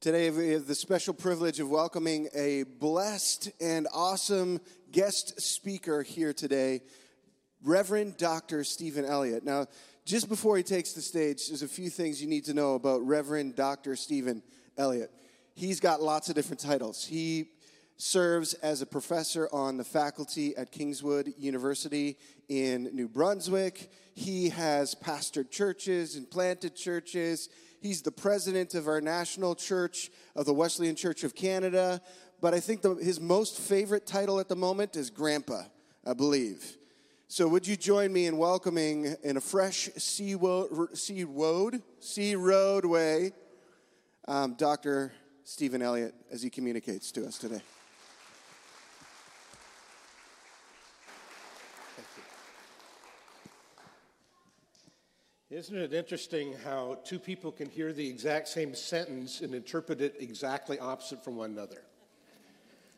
Today, we have the special privilege of welcoming a blessed and awesome guest speaker here today, Reverend Dr. Stephen Elliott. Now, just before he takes the stage, there's a few things you need to know about Reverend Dr. Stephen Elliott. He's got lots of different titles. He serves as a professor on the faculty at Kingswood University in New Brunswick. He has pastored churches and planted churches. He's the president of our national church of the Wesleyan Church of Canada. But I think the, his most favorite title at the moment is Grandpa, I believe. So, would you join me in welcoming in a fresh sea, wo- sea road, sea roadway, um, Dr. Stephen Elliott as he communicates to us today? Isn't it interesting how two people can hear the exact same sentence and interpret it exactly opposite from one another?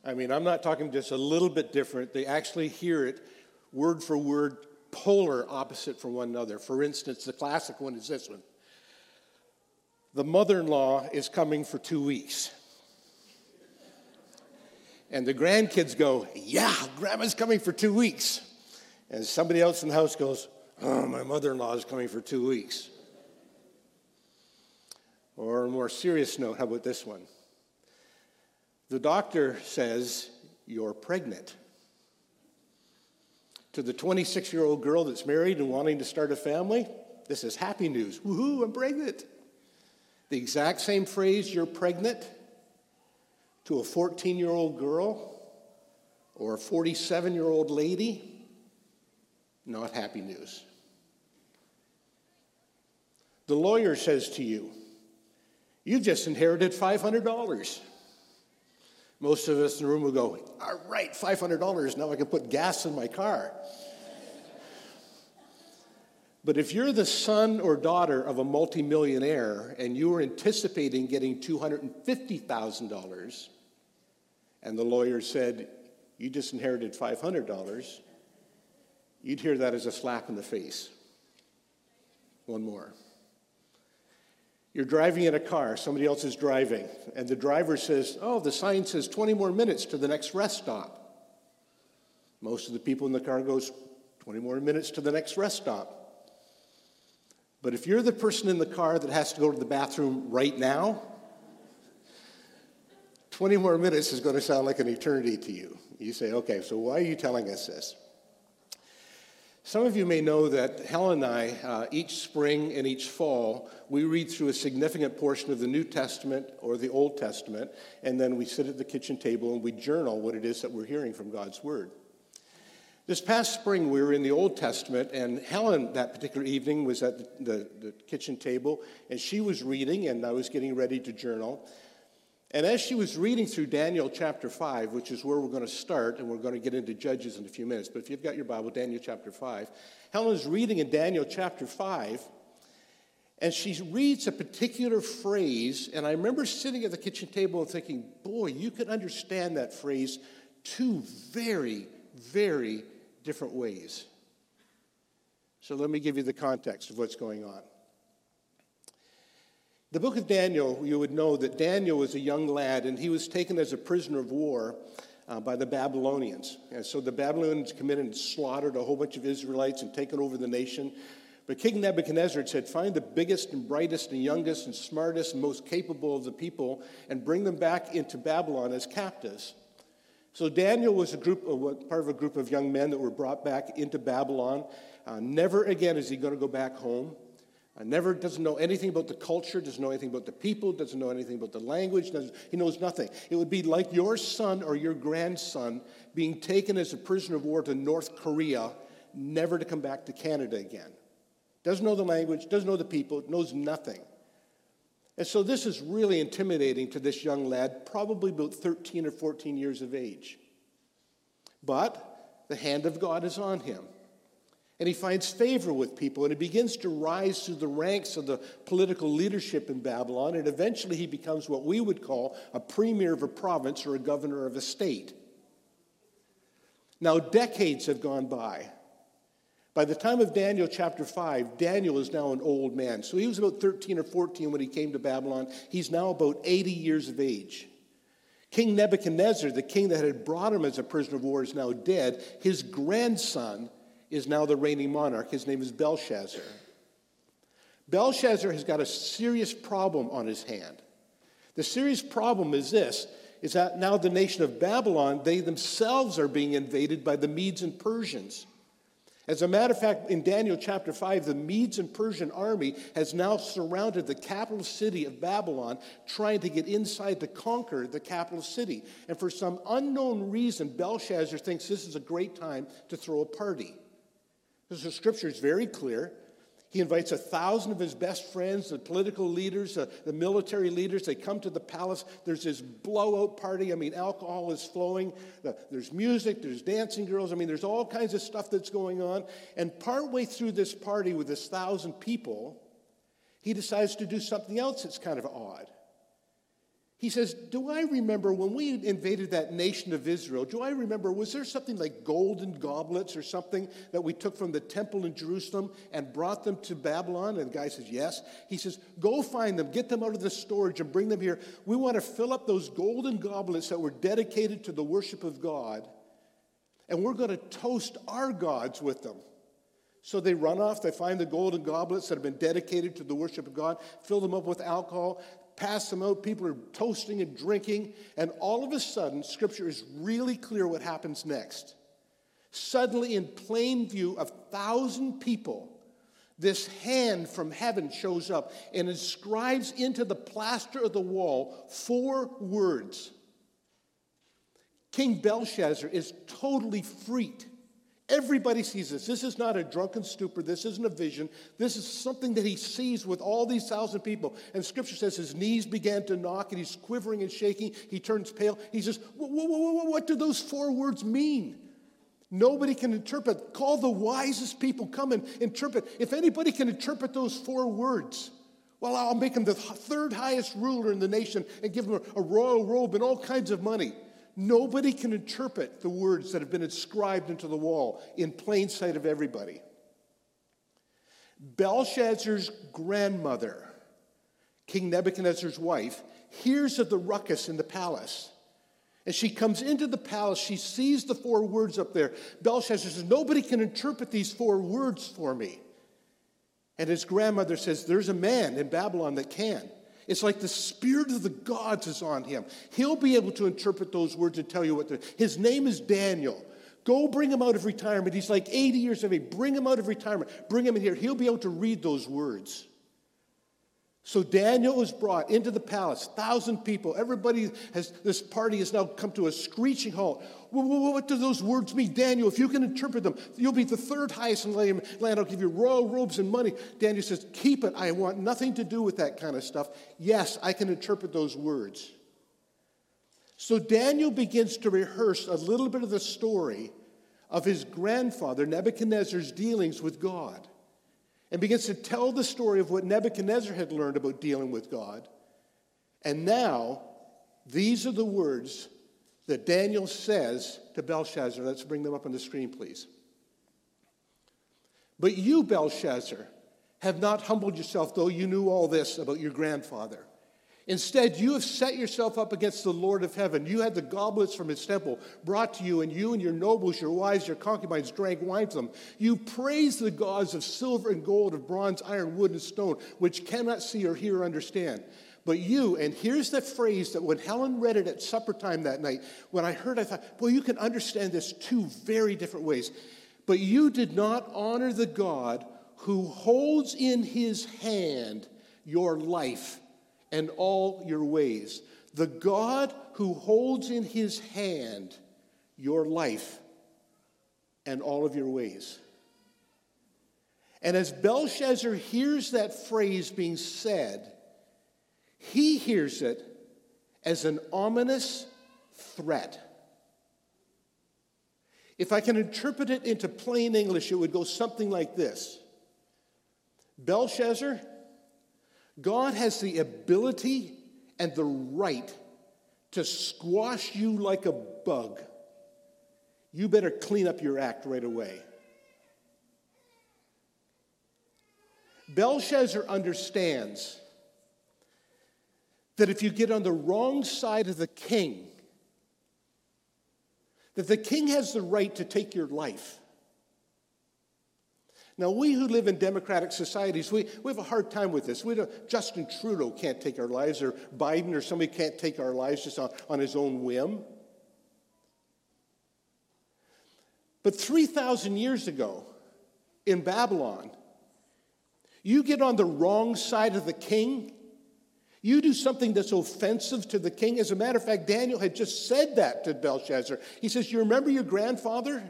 I mean, I'm not talking just a little bit different. They actually hear it word for word, polar opposite from one another. For instance, the classic one is this one The mother in law is coming for two weeks. And the grandkids go, Yeah, grandma's coming for two weeks. And somebody else in the house goes, Oh, my mother in law is coming for two weeks. Or a more serious note, how about this one? The doctor says, You're pregnant. To the 26 year old girl that's married and wanting to start a family, this is happy news. Woohoo, I'm pregnant. The exact same phrase, you're pregnant, to a 14 year old girl or a 47 year old lady, not happy news. The lawyer says to you, You've just inherited $500. Most of us in the room will go, All right, $500, now I can put gas in my car. But if you're the son or daughter of a multimillionaire and you were anticipating getting $250,000, and the lawyer said, You just inherited $500, you'd hear that as a slap in the face. One more. You're driving in a car, somebody else is driving, and the driver says, Oh, the sign says 20 more minutes to the next rest stop. Most of the people in the car goes, 20 more minutes to the next rest stop. But if you're the person in the car that has to go to the bathroom right now, 20 more minutes is going to sound like an eternity to you. You say, okay, so why are you telling us this? Some of you may know that Helen and I, uh, each spring and each fall, we read through a significant portion of the New Testament or the Old Testament, and then we sit at the kitchen table and we journal what it is that we're hearing from God's Word. This past spring, we were in the Old Testament, and Helen, that particular evening, was at the, the, the kitchen table, and she was reading, and I was getting ready to journal. And as she was reading through Daniel chapter 5, which is where we're going to start, and we're going to get into Judges in a few minutes, but if you've got your Bible, Daniel chapter 5, Helen's reading in Daniel chapter 5, and she reads a particular phrase, and I remember sitting at the kitchen table and thinking, boy, you can understand that phrase two very, very different ways. So let me give you the context of what's going on. The book of Daniel, you would know that Daniel was a young lad and he was taken as a prisoner of war uh, by the Babylonians. And so the Babylonians come in and slaughtered a whole bunch of Israelites and taken over the nation. But King Nebuchadnezzar said, Find the biggest and brightest and youngest and smartest and most capable of the people and bring them back into Babylon as captives. So Daniel was a group, of, part of a group of young men that were brought back into Babylon. Uh, never again is he going to go back home. Never doesn't know anything about the culture, doesn't know anything about the people, doesn't know anything about the language, he knows nothing. It would be like your son or your grandson being taken as a prisoner of war to North Korea, never to come back to Canada again. Doesn't know the language, doesn't know the people, knows nothing. And so this is really intimidating to this young lad, probably about 13 or 14 years of age. But the hand of God is on him and he finds favor with people and he begins to rise through the ranks of the political leadership in Babylon and eventually he becomes what we would call a premier of a province or a governor of a state. Now, decades have gone by. By the time of Daniel chapter 5, Daniel is now an old man. So he was about 13 or 14 when he came to Babylon. He's now about 80 years of age. King Nebuchadnezzar, the king that had brought him as a prisoner of war, is now dead. His grandson is now the reigning monarch. His name is Belshazzar. Belshazzar has got a serious problem on his hand. The serious problem is this is that now the nation of Babylon, they themselves are being invaded by the Medes and Persians. As a matter of fact, in Daniel chapter 5, the Medes and Persian army has now surrounded the capital city of Babylon, trying to get inside to conquer the capital city. And for some unknown reason, Belshazzar thinks this is a great time to throw a party. Because the scripture is very clear he invites a thousand of his best friends, the political leaders, uh, the military leaders. They come to the palace. There's this blowout party. I mean, alcohol is flowing. There's music, there's dancing girls. I mean, there's all kinds of stuff that's going on. And partway through this party with this thousand people, he decides to do something else that's kind of odd. He says, Do I remember when we invaded that nation of Israel? Do I remember, was there something like golden goblets or something that we took from the temple in Jerusalem and brought them to Babylon? And the guy says, Yes. He says, Go find them, get them out of the storage, and bring them here. We want to fill up those golden goblets that were dedicated to the worship of God, and we're going to toast our gods with them. So they run off, they find the golden goblets that have been dedicated to the worship of God, fill them up with alcohol, pass them out. People are toasting and drinking. And all of a sudden, Scripture is really clear what happens next. Suddenly, in plain view of thousand people, this hand from heaven shows up and inscribes into the plaster of the wall four words. King Belshazzar is totally freaked. Everybody sees this. This is not a drunken stupor. This isn't a vision. This is something that he sees with all these thousand people. And scripture says his knees began to knock and he's quivering and shaking. He turns pale. He says, What do those four words mean? Nobody can interpret. Call the wisest people, come and interpret. If anybody can interpret those four words, well, I'll make him the third highest ruler in the nation and give him a royal robe and all kinds of money. Nobody can interpret the words that have been inscribed into the wall in plain sight of everybody. Belshazzar's grandmother, King Nebuchadnezzar's wife, hears of the ruckus in the palace. As she comes into the palace, she sees the four words up there. Belshazzar says, Nobody can interpret these four words for me. And his grandmother says, There's a man in Babylon that can. It's like the spirit of the gods is on him. He'll be able to interpret those words and tell you what they're. His name is Daniel. Go bring him out of retirement. He's like 80 years of age. Bring him out of retirement. Bring him in here. He'll be able to read those words. So Daniel was brought into the palace, thousand people. Everybody has, this party has now come to a screeching halt. What do those words mean? Daniel, if you can interpret them, you'll be the third highest in land. I'll give you royal robes and money. Daniel says, Keep it. I want nothing to do with that kind of stuff. Yes, I can interpret those words. So Daniel begins to rehearse a little bit of the story of his grandfather, Nebuchadnezzar's dealings with God and begins to tell the story of what Nebuchadnezzar had learned about dealing with God. And now, these are the words that Daniel says to Belshazzar. Let's bring them up on the screen, please. But you, Belshazzar, have not humbled yourself, though you knew all this about your grandfather. Instead, you have set yourself up against the Lord of heaven. You had the goblets from his temple brought to you, and you and your nobles, your wives, your concubines drank wine from them. You praised the gods of silver and gold, of bronze, iron, wood, and stone, which cannot see or hear or understand. But you, and here's the phrase that when Helen read it at supper time that night, when I heard, I thought, boy, you can understand this two very different ways. But you did not honor the God who holds in his hand your life and all your ways. The God who holds in his hand your life and all of your ways. And as Belshazzar hears that phrase being said, he hears it as an ominous threat. If I can interpret it into plain English, it would go something like this Belshazzar, God has the ability and the right to squash you like a bug. You better clean up your act right away. Belshazzar understands that if you get on the wrong side of the king, that the king has the right to take your life. Now, we who live in democratic societies, we, we have a hard time with this. We don't, Justin Trudeau can't take our lives, or Biden or somebody can't take our lives just on, on his own whim. But 3,000 years ago in Babylon, you get on the wrong side of the king, you do something that's offensive to the king. As a matter of fact, Daniel had just said that to Belshazzar. He says, You remember your grandfather?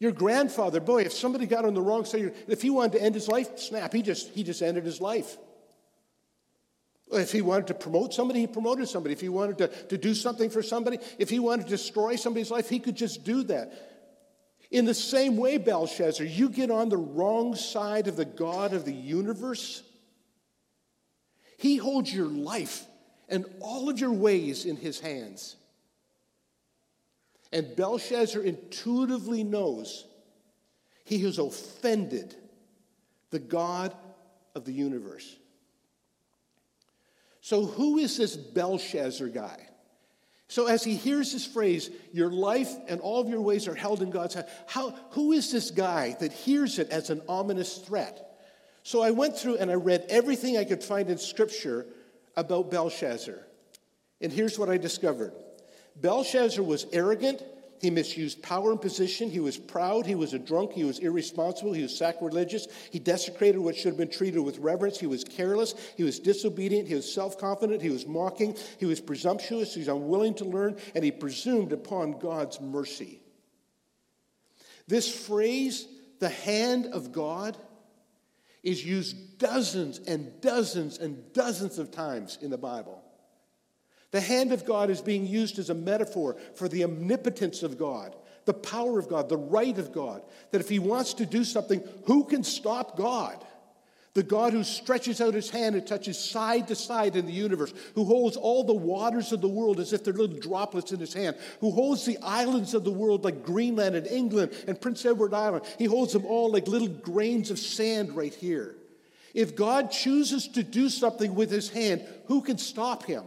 Your grandfather, boy, if somebody got on the wrong side, if he wanted to end his life, snap, he just, he just ended his life. If he wanted to promote somebody, he promoted somebody. If he wanted to, to do something for somebody, if he wanted to destroy somebody's life, he could just do that. In the same way, Belshazzar, you get on the wrong side of the God of the universe, he holds your life and all of your ways in his hands. And Belshazzar intuitively knows he has offended the God of the universe. So, who is this Belshazzar guy? So, as he hears this phrase, your life and all of your ways are held in God's hand, how, who is this guy that hears it as an ominous threat? So, I went through and I read everything I could find in Scripture about Belshazzar. And here's what I discovered Belshazzar was arrogant. He misused power and position. He was proud. He was a drunk. He was irresponsible. He was sacrilegious. He desecrated what should have been treated with reverence. He was careless. He was disobedient. He was self confident. He was mocking. He was presumptuous. He was unwilling to learn. And he presumed upon God's mercy. This phrase, the hand of God, is used dozens and dozens and dozens of times in the Bible. The hand of God is being used as a metaphor for the omnipotence of God, the power of God, the right of God. That if He wants to do something, who can stop God? The God who stretches out his hand and touches side to side in the universe, who holds all the waters of the world as if they're little droplets in his hand, who holds the islands of the world like Greenland and England and Prince Edward Island. He holds them all like little grains of sand right here. If God chooses to do something with his hand, who can stop him?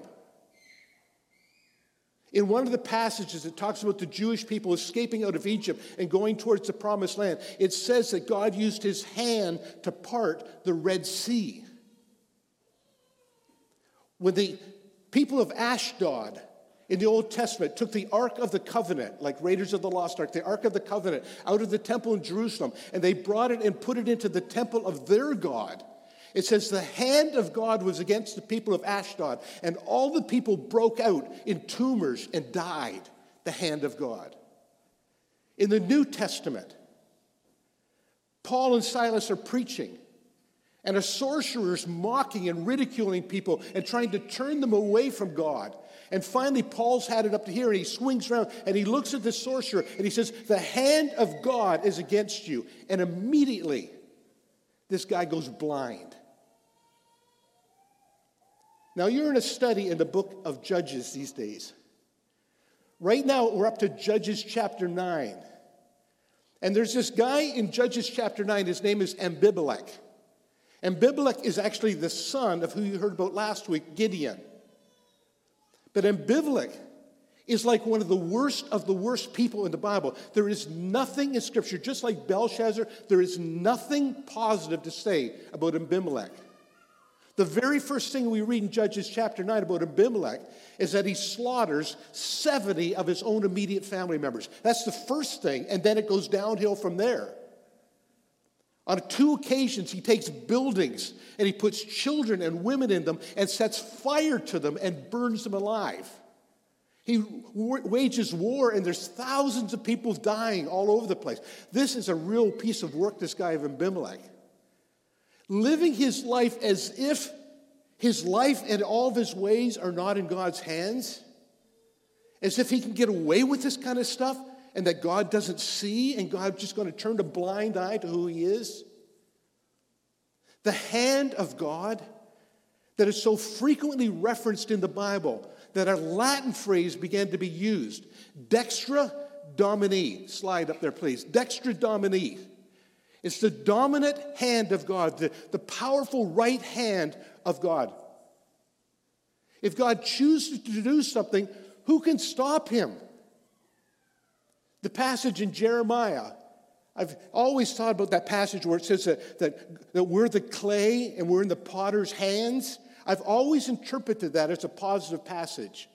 In one of the passages, it talks about the Jewish people escaping out of Egypt and going towards the promised land. It says that God used his hand to part the Red Sea. When the people of Ashdod in the Old Testament took the Ark of the Covenant, like Raiders of the Lost Ark, the Ark of the Covenant, out of the temple in Jerusalem, and they brought it and put it into the temple of their God. It says the hand of God was against the people of Ashdod, and all the people broke out in tumors and died. The hand of God. In the New Testament, Paul and Silas are preaching, and a sorcerer is mocking and ridiculing people and trying to turn them away from God. And finally, Paul's had it up to here, and he swings around and he looks at the sorcerer and he says, The hand of God is against you. And immediately, this guy goes blind. Now, you're in a study in the book of Judges these days. Right now, we're up to Judges chapter 9. And there's this guy in Judges chapter 9, his name is Abimelech. Abimelech is actually the son of who you heard about last week, Gideon. But Abimelech is like one of the worst of the worst people in the Bible. There is nothing in Scripture, just like Belshazzar, there is nothing positive to say about Abimelech. The very first thing we read in Judges chapter 9 about Abimelech is that he slaughters 70 of his own immediate family members. That's the first thing, and then it goes downhill from there. On two occasions, he takes buildings and he puts children and women in them and sets fire to them and burns them alive. He wages war, and there's thousands of people dying all over the place. This is a real piece of work, this guy of Abimelech living his life as if his life and all of his ways are not in God's hands, as if he can get away with this kind of stuff and that God doesn't see and God's just going to turn a blind eye to who he is. The hand of God that is so frequently referenced in the Bible that a Latin phrase began to be used. Dextra Domini. Slide up there, please. Dextra Domini. It's the dominant hand of God, the, the powerful right hand of God. If God chooses to do something, who can stop him? The passage in Jeremiah, I've always thought about that passage where it says that, that, that we're the clay and we're in the potter's hands. I've always interpreted that as a positive passage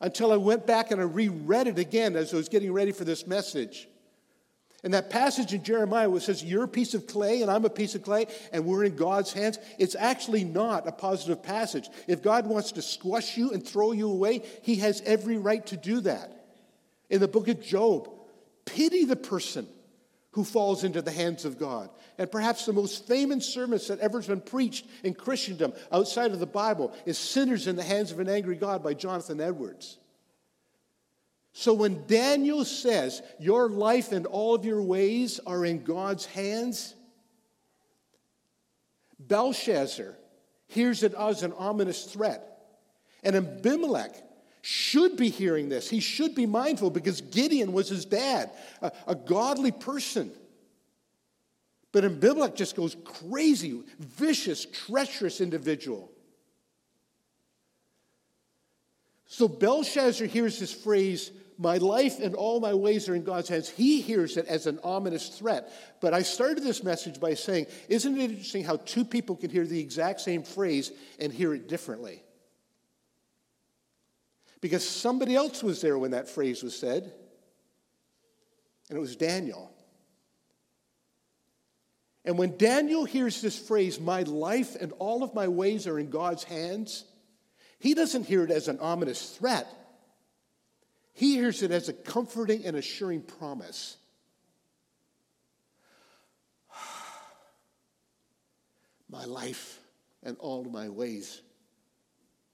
until I went back and I reread it again as I was getting ready for this message. And that passage in Jeremiah where it says, You're a piece of clay and I'm a piece of clay and we're in God's hands, it's actually not a positive passage. If God wants to squash you and throw you away, He has every right to do that. In the book of Job, pity the person who falls into the hands of God. And perhaps the most famous sermon that ever has been preached in Christendom outside of the Bible is Sinners in the Hands of an Angry God by Jonathan Edwards. So when Daniel says, Your life and all of your ways are in God's hands, Belshazzar hears it as an ominous threat. And Abimelech should be hearing this. He should be mindful because Gideon was his dad, a, a godly person. But Abimelech just goes crazy, vicious, treacherous individual. So Belshazzar hears this phrase, my life and all my ways are in God's hands. He hears it as an ominous threat. But I started this message by saying, isn't it interesting how two people can hear the exact same phrase and hear it differently? Because somebody else was there when that phrase was said, and it was Daniel. And when Daniel hears this phrase, my life and all of my ways are in God's hands, he doesn't hear it as an ominous threat. He hears it as a comforting and assuring promise. My life and all my ways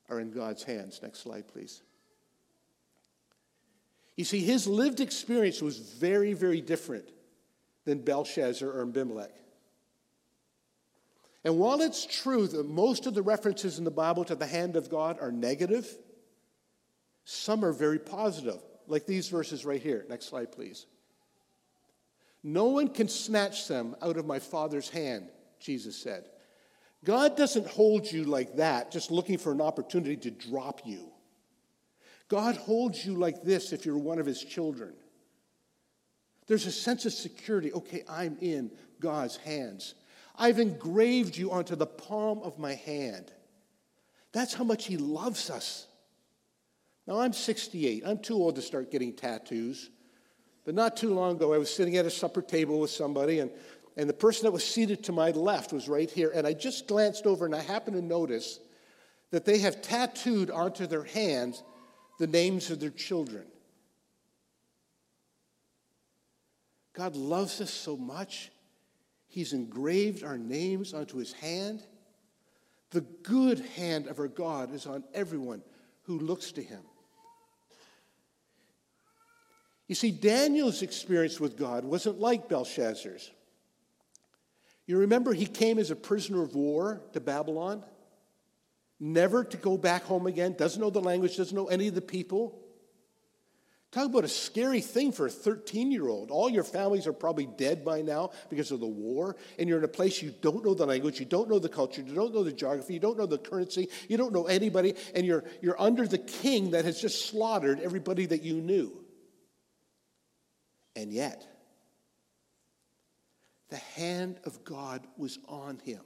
are in God's hands. Next slide, please. You see, his lived experience was very, very different than Belshazzar or Abimelech. And while it's true that most of the references in the Bible to the hand of God are negative, some are very positive, like these verses right here. Next slide, please. No one can snatch them out of my Father's hand, Jesus said. God doesn't hold you like that, just looking for an opportunity to drop you. God holds you like this if you're one of his children. There's a sense of security. Okay, I'm in God's hands. I've engraved you onto the palm of my hand. That's how much he loves us. Now, I'm 68. I'm too old to start getting tattoos. But not too long ago, I was sitting at a supper table with somebody, and, and the person that was seated to my left was right here. And I just glanced over and I happened to notice that they have tattooed onto their hands the names of their children. God loves us so much, He's engraved our names onto His hand. The good hand of our God is on everyone who looks to Him. You see, Daniel's experience with God wasn't like Belshazzar's. You remember he came as a prisoner of war to Babylon, never to go back home again, doesn't know the language, doesn't know any of the people. Talk about a scary thing for a 13 year old. All your families are probably dead by now because of the war, and you're in a place you don't know the language, you don't know the culture, you don't know the geography, you don't know the currency, you don't know anybody, and you're, you're under the king that has just slaughtered everybody that you knew. And yet, the hand of God was on him.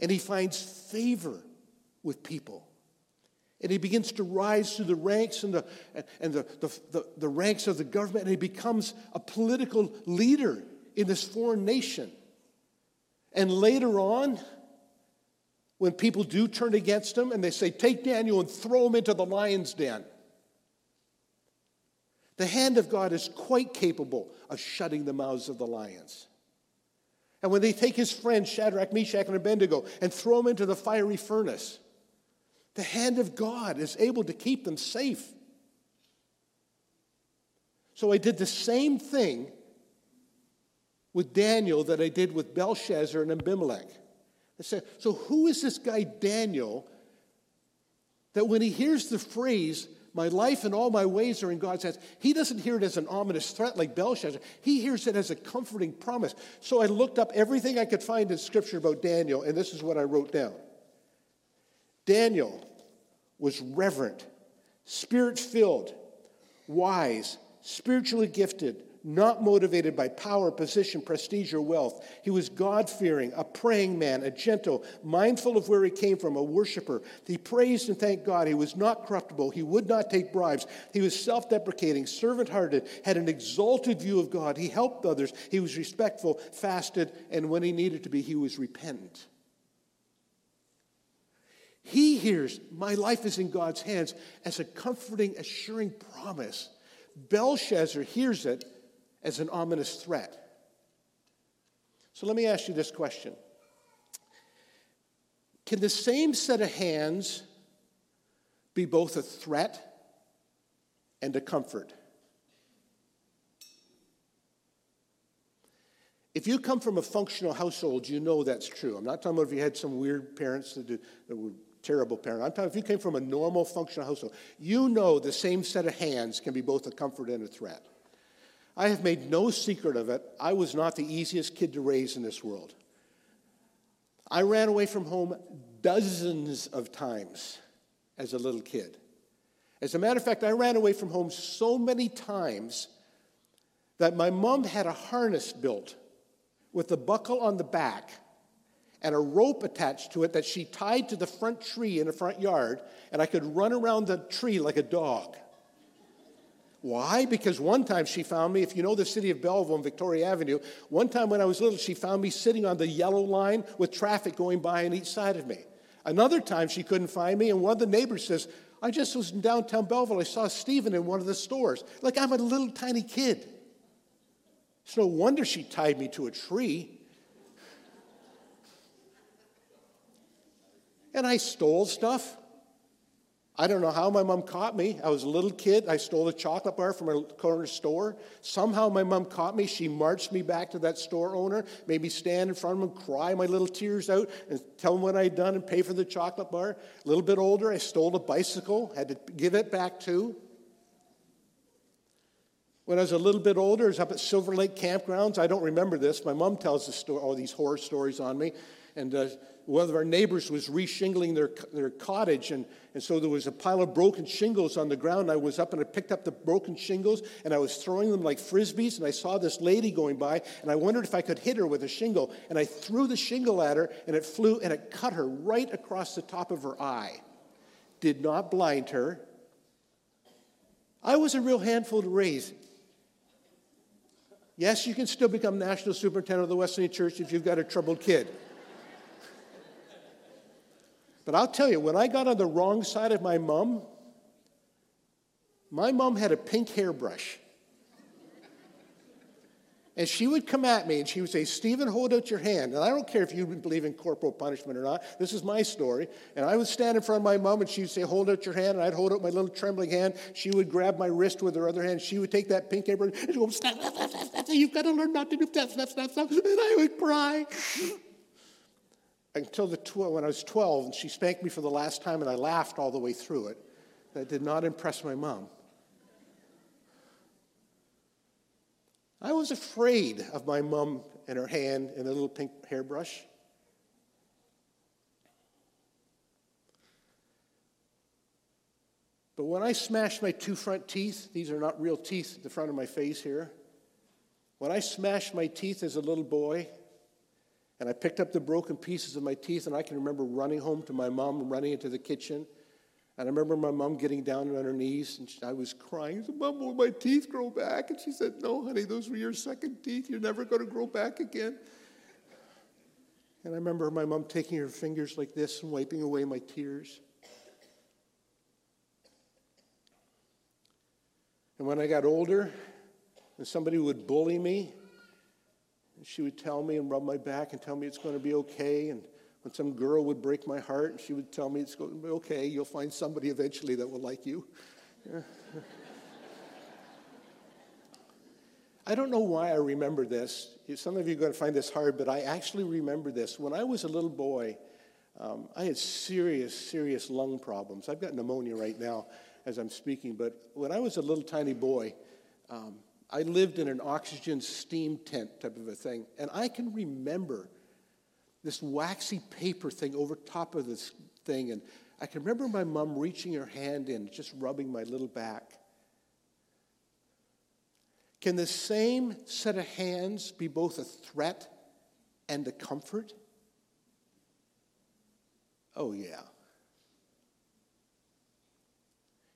And he finds favor with people. And he begins to rise through the ranks and the, and the, the, the, the ranks of the government, and he becomes a political leader in this foreign nation. And later on, when people do turn against him and they say, Take Daniel and throw him into the lion's den. The hand of God is quite capable of shutting the mouths of the lions. And when they take his friends, Shadrach, Meshach, and Abednego, and throw them into the fiery furnace, the hand of God is able to keep them safe. So I did the same thing with Daniel that I did with Belshazzar and Abimelech. I said, So who is this guy Daniel that when he hears the phrase, My life and all my ways are in God's hands. He doesn't hear it as an ominous threat like Belshazzar. He hears it as a comforting promise. So I looked up everything I could find in Scripture about Daniel, and this is what I wrote down Daniel was reverent, spirit filled, wise, spiritually gifted, not motivated by power, position, prestige, or wealth. He was God fearing, a praying man, a gentle, mindful of where he came from, a worshiper. He praised and thanked God. He was not corruptible. He would not take bribes. He was self deprecating, servant hearted, had an exalted view of God. He helped others. He was respectful, fasted, and when he needed to be, he was repentant. He hears, My life is in God's hands, as a comforting, assuring promise. Belshazzar hears it as an ominous threat. So let me ask you this question Can the same set of hands be both a threat and a comfort? If you come from a functional household, you know that's true. I'm not talking about if you had some weird parents that, that were terrible parents. I'm talking if you came from a normal functional household, you know the same set of hands can be both a comfort and a threat. I have made no secret of it. I was not the easiest kid to raise in this world. I ran away from home dozens of times as a little kid. As a matter of fact, I ran away from home so many times that my mom had a harness built with a buckle on the back and a rope attached to it that she tied to the front tree in the front yard, and I could run around the tree like a dog. Why? Because one time she found me, if you know the city of Belleville on Victoria Avenue, one time when I was little, she found me sitting on the yellow line with traffic going by on each side of me. Another time she couldn't find me, and one of the neighbors says, I just was in downtown Belleville. I saw Stephen in one of the stores. Like I'm a little tiny kid. It's no wonder she tied me to a tree. And I stole stuff. I don't know how my mom caught me. I was a little kid. I stole a chocolate bar from a corner store. Somehow my mom caught me. She marched me back to that store owner, made me stand in front of him, cry my little tears out, and tell him what I'd done and pay for the chocolate bar. A little bit older, I stole a bicycle, had to give it back too. When I was a little bit older, I was up at Silver Lake campgrounds. I don't remember this. My mom tells the story, all these horror stories on me. And uh, one of our neighbors was reshingling their, their cottage, and, and so there was a pile of broken shingles on the ground. I was up and I picked up the broken shingles, and I was throwing them like frisbees, and I saw this lady going by, and I wondered if I could hit her with a shingle. And I threw the shingle at her, and it flew, and it cut her right across the top of her eye. Did not blind her. I was a real handful to raise. Yes, you can still become national superintendent of the Wesleyan Church if you've got a troubled kid. But I'll tell you, when I got on the wrong side of my mom, my mom had a pink hairbrush. And she would come at me and she would say, Stephen, hold out your hand. And I don't care if you believe in corporal punishment or not. This is my story. And I would stand in front of my mom and she would say, Hold out your hand. And I'd hold out my little trembling hand. She would grab my wrist with her other hand. She would take that pink hairbrush and go, Stop, stop, stop, stop. You've got to learn not to do that, stop, stop, stop. And I would cry until the tw- when I was 12, and she spanked me for the last time, and I laughed all the way through it. That did not impress my mom. I was afraid of my mom and her hand and a little pink hairbrush. But when I smashed my two front teeth, these are not real teeth the front of my face here. When I smashed my teeth as a little boy, and I picked up the broken pieces of my teeth, and I can remember running home to my mom running into the kitchen. And I remember my mom getting down on her knees, and I was crying. I said, Mom, will my teeth grow back? And she said, No, honey, those were your second teeth. You're never going to grow back again. And I remember my mom taking her fingers like this and wiping away my tears. And when I got older, and somebody would bully me, and she would tell me and rub my back and tell me it's going to be okay. And when some girl would break my heart, and she would tell me it's going to be okay. You'll find somebody eventually that will like you. I don't know why I remember this. Some of you are going to find this hard, but I actually remember this. When I was a little boy, um, I had serious, serious lung problems. I've got pneumonia right now. as I'm speaking, but when I was a little tiny boy, um, I lived in an oxygen steam tent type of a thing, and I can remember this waxy paper thing over top of this thing, and I can remember my mom reaching her hand in, just rubbing my little back. Can the same set of hands be both a threat and a comfort? Oh, yeah.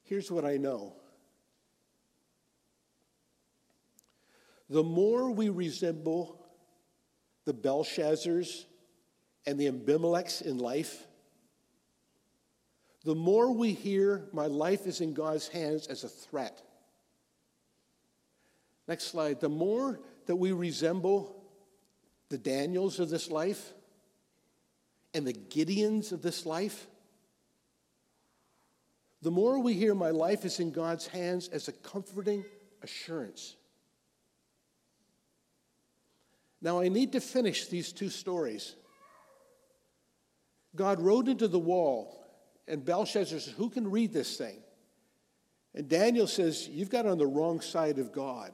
Here's what I know the more we resemble the Belshazzars and the Abimelechs in life, the more we hear my life is in God's hands as a threat. Next slide. The more that we resemble the Daniels of this life and the Gideons of this life, the more we hear my life is in God's hands as a comforting assurance. Now, I need to finish these two stories. God rode into the wall and Belshazzar says, Who can read this thing? And Daniel says, You've got on the wrong side of God.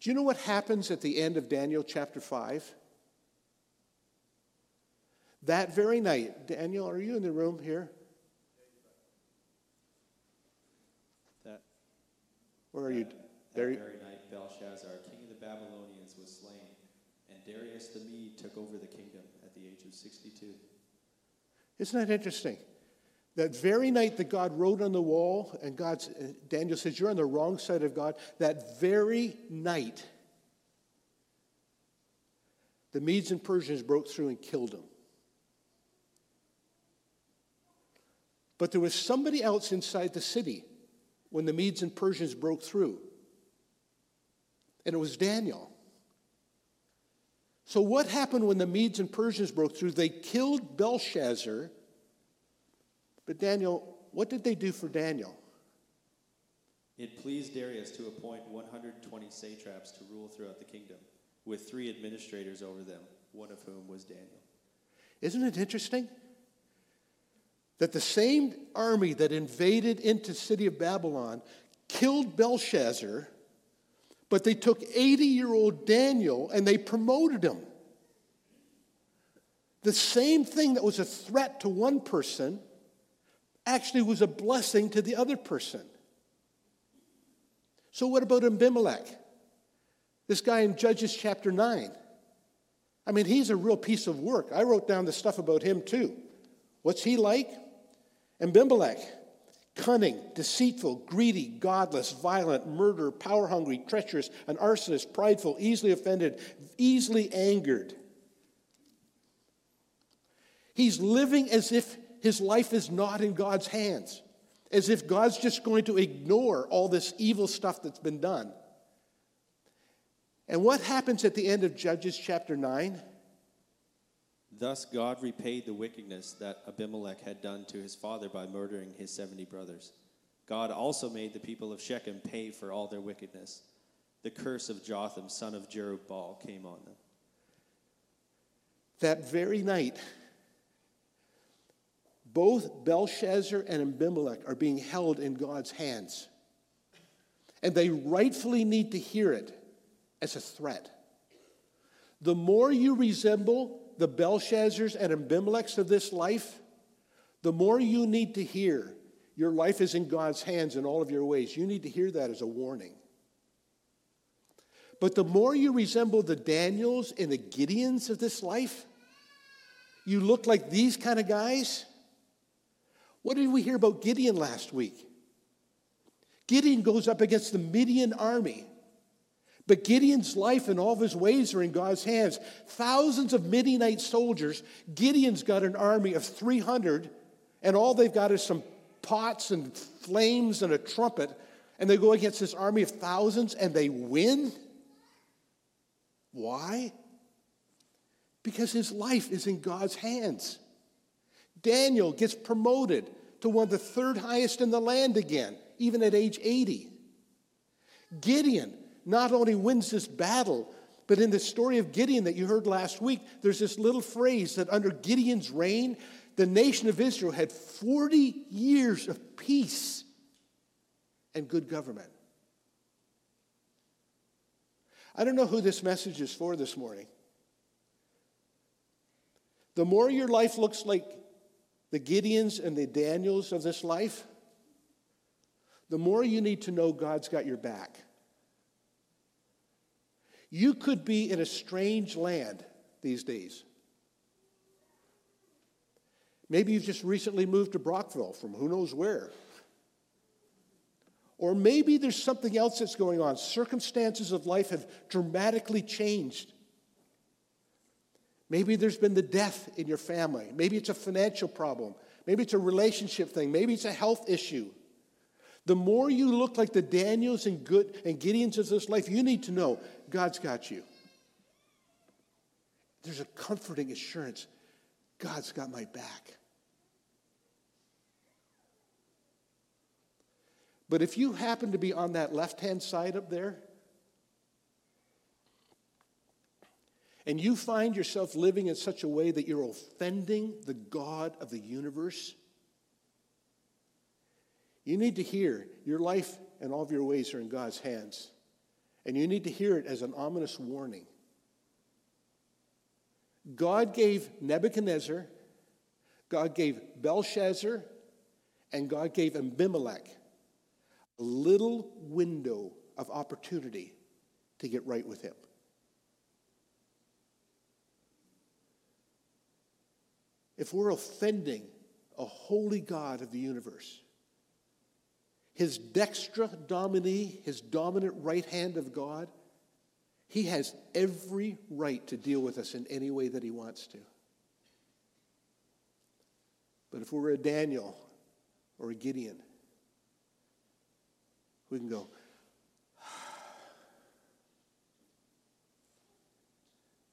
Do you know what happens at the end of Daniel chapter 5? That very night, Daniel, are you in the room here? That, Where are you? that There. very night, Belshazzar, king of the Babylonians, was slain, and Darius the Mede took over the kingdom at the age of 62. Isn't that interesting? That very night that God wrote on the wall, and God's, uh, Daniel says, You're on the wrong side of God. That very night, the Medes and Persians broke through and killed him. But there was somebody else inside the city when the Medes and Persians broke through, and it was Daniel. So, what happened when the Medes and Persians broke through? They killed Belshazzar. But, Daniel, what did they do for Daniel? It pleased Darius to appoint 120 satraps to rule throughout the kingdom, with three administrators over them, one of whom was Daniel. Isn't it interesting? That the same army that invaded into the city of Babylon killed Belshazzar but they took 80 year old Daniel and they promoted him. The same thing that was a threat to one person actually was a blessing to the other person. So, what about Abimelech? This guy in Judges chapter 9. I mean, he's a real piece of work. I wrote down the stuff about him too. What's he like? Abimelech cunning, deceitful, greedy, godless, violent, murderer, power hungry, treacherous, an arsonist, prideful, easily offended, easily angered. He's living as if his life is not in God's hands, as if God's just going to ignore all this evil stuff that's been done. And what happens at the end of Judges chapter 9? Thus God repaid the wickedness that Abimelech had done to his father by murdering his 70 brothers. God also made the people of Shechem pay for all their wickedness. The curse of Jotham, son of Jerubbaal, came on them. That very night, both Belshazzar and Abimelech are being held in God's hands. And they rightfully need to hear it as a threat. The more you resemble the Belshazzars and Abimelechs of this life, the more you need to hear your life is in God's hands in all of your ways. You need to hear that as a warning. But the more you resemble the Daniels and the Gideons of this life, you look like these kind of guys. What did we hear about Gideon last week? Gideon goes up against the Midian army. But Gideon's life and all of his ways are in God's hands. Thousands of Midianite soldiers. Gideon's got an army of 300, and all they've got is some pots and flames and a trumpet. And they go against this army of thousands and they win. Why? Because his life is in God's hands. Daniel gets promoted to one of the third highest in the land again, even at age 80. Gideon not only wins this battle, but in the story of Gideon that you heard last week, there's this little phrase that under Gideon's reign, the nation of Israel had 40 years of peace and good government. I don't know who this message is for this morning. The more your life looks like the Gideons and the Daniels of this life, the more you need to know God's got your back. You could be in a strange land these days. Maybe you've just recently moved to Brockville from who knows where. Or maybe there's something else that's going on. Circumstances of life have dramatically changed. Maybe there's been the death in your family. Maybe it's a financial problem. Maybe it's a relationship thing. Maybe it's a health issue. The more you look like the Daniels and, good, and Gideons of this life, you need to know God's got you. There's a comforting assurance God's got my back. But if you happen to be on that left hand side up there, and you find yourself living in such a way that you're offending the God of the universe, you need to hear your life and all of your ways are in God's hands. And you need to hear it as an ominous warning. God gave Nebuchadnezzar, God gave Belshazzar, and God gave Abimelech a little window of opportunity to get right with Him. If we're offending a holy God of the universe, his dextra domini, his dominant right hand of God, he has every right to deal with us in any way that he wants to. But if we're a Daniel or a Gideon, we can go,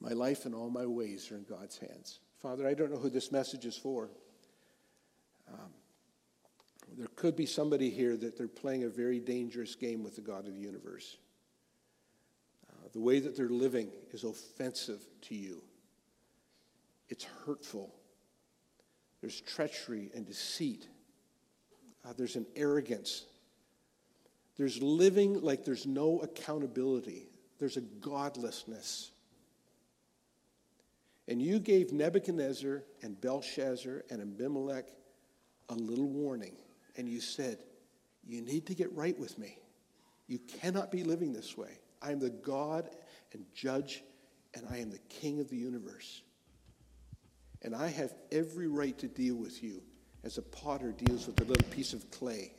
My life and all my ways are in God's hands. Father, I don't know who this message is for. Um, there could be somebody here that they're playing a very dangerous game with the God of the universe. Uh, the way that they're living is offensive to you, it's hurtful. There's treachery and deceit, uh, there's an arrogance. There's living like there's no accountability. There's a godlessness. And you gave Nebuchadnezzar and Belshazzar and Abimelech a little warning and you said, You need to get right with me. You cannot be living this way. I am the God and judge, and I am the king of the universe. And I have every right to deal with you as a potter deals with a little piece of clay.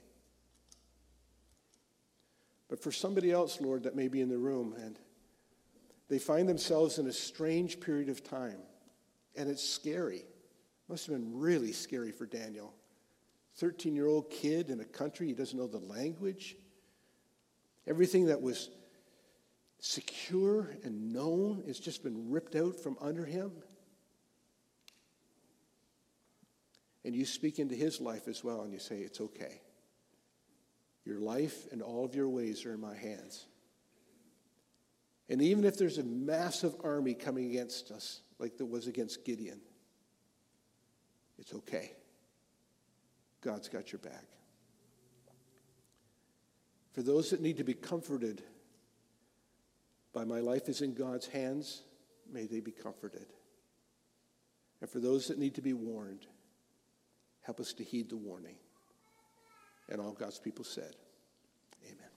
But for somebody else, Lord, that may be in the room and they find themselves in a strange period of time, and it's scary. Must have been really scary for Daniel. 13 year old kid in a country, he doesn't know the language. Everything that was secure and known has just been ripped out from under him. And you speak into his life as well, and you say, It's okay. Your life and all of your ways are in my hands. And even if there's a massive army coming against us, like there was against Gideon, it's okay. God's got your back. For those that need to be comforted by my life is in God's hands, may they be comforted. And for those that need to be warned, help us to heed the warning. And all God's people said, Amen.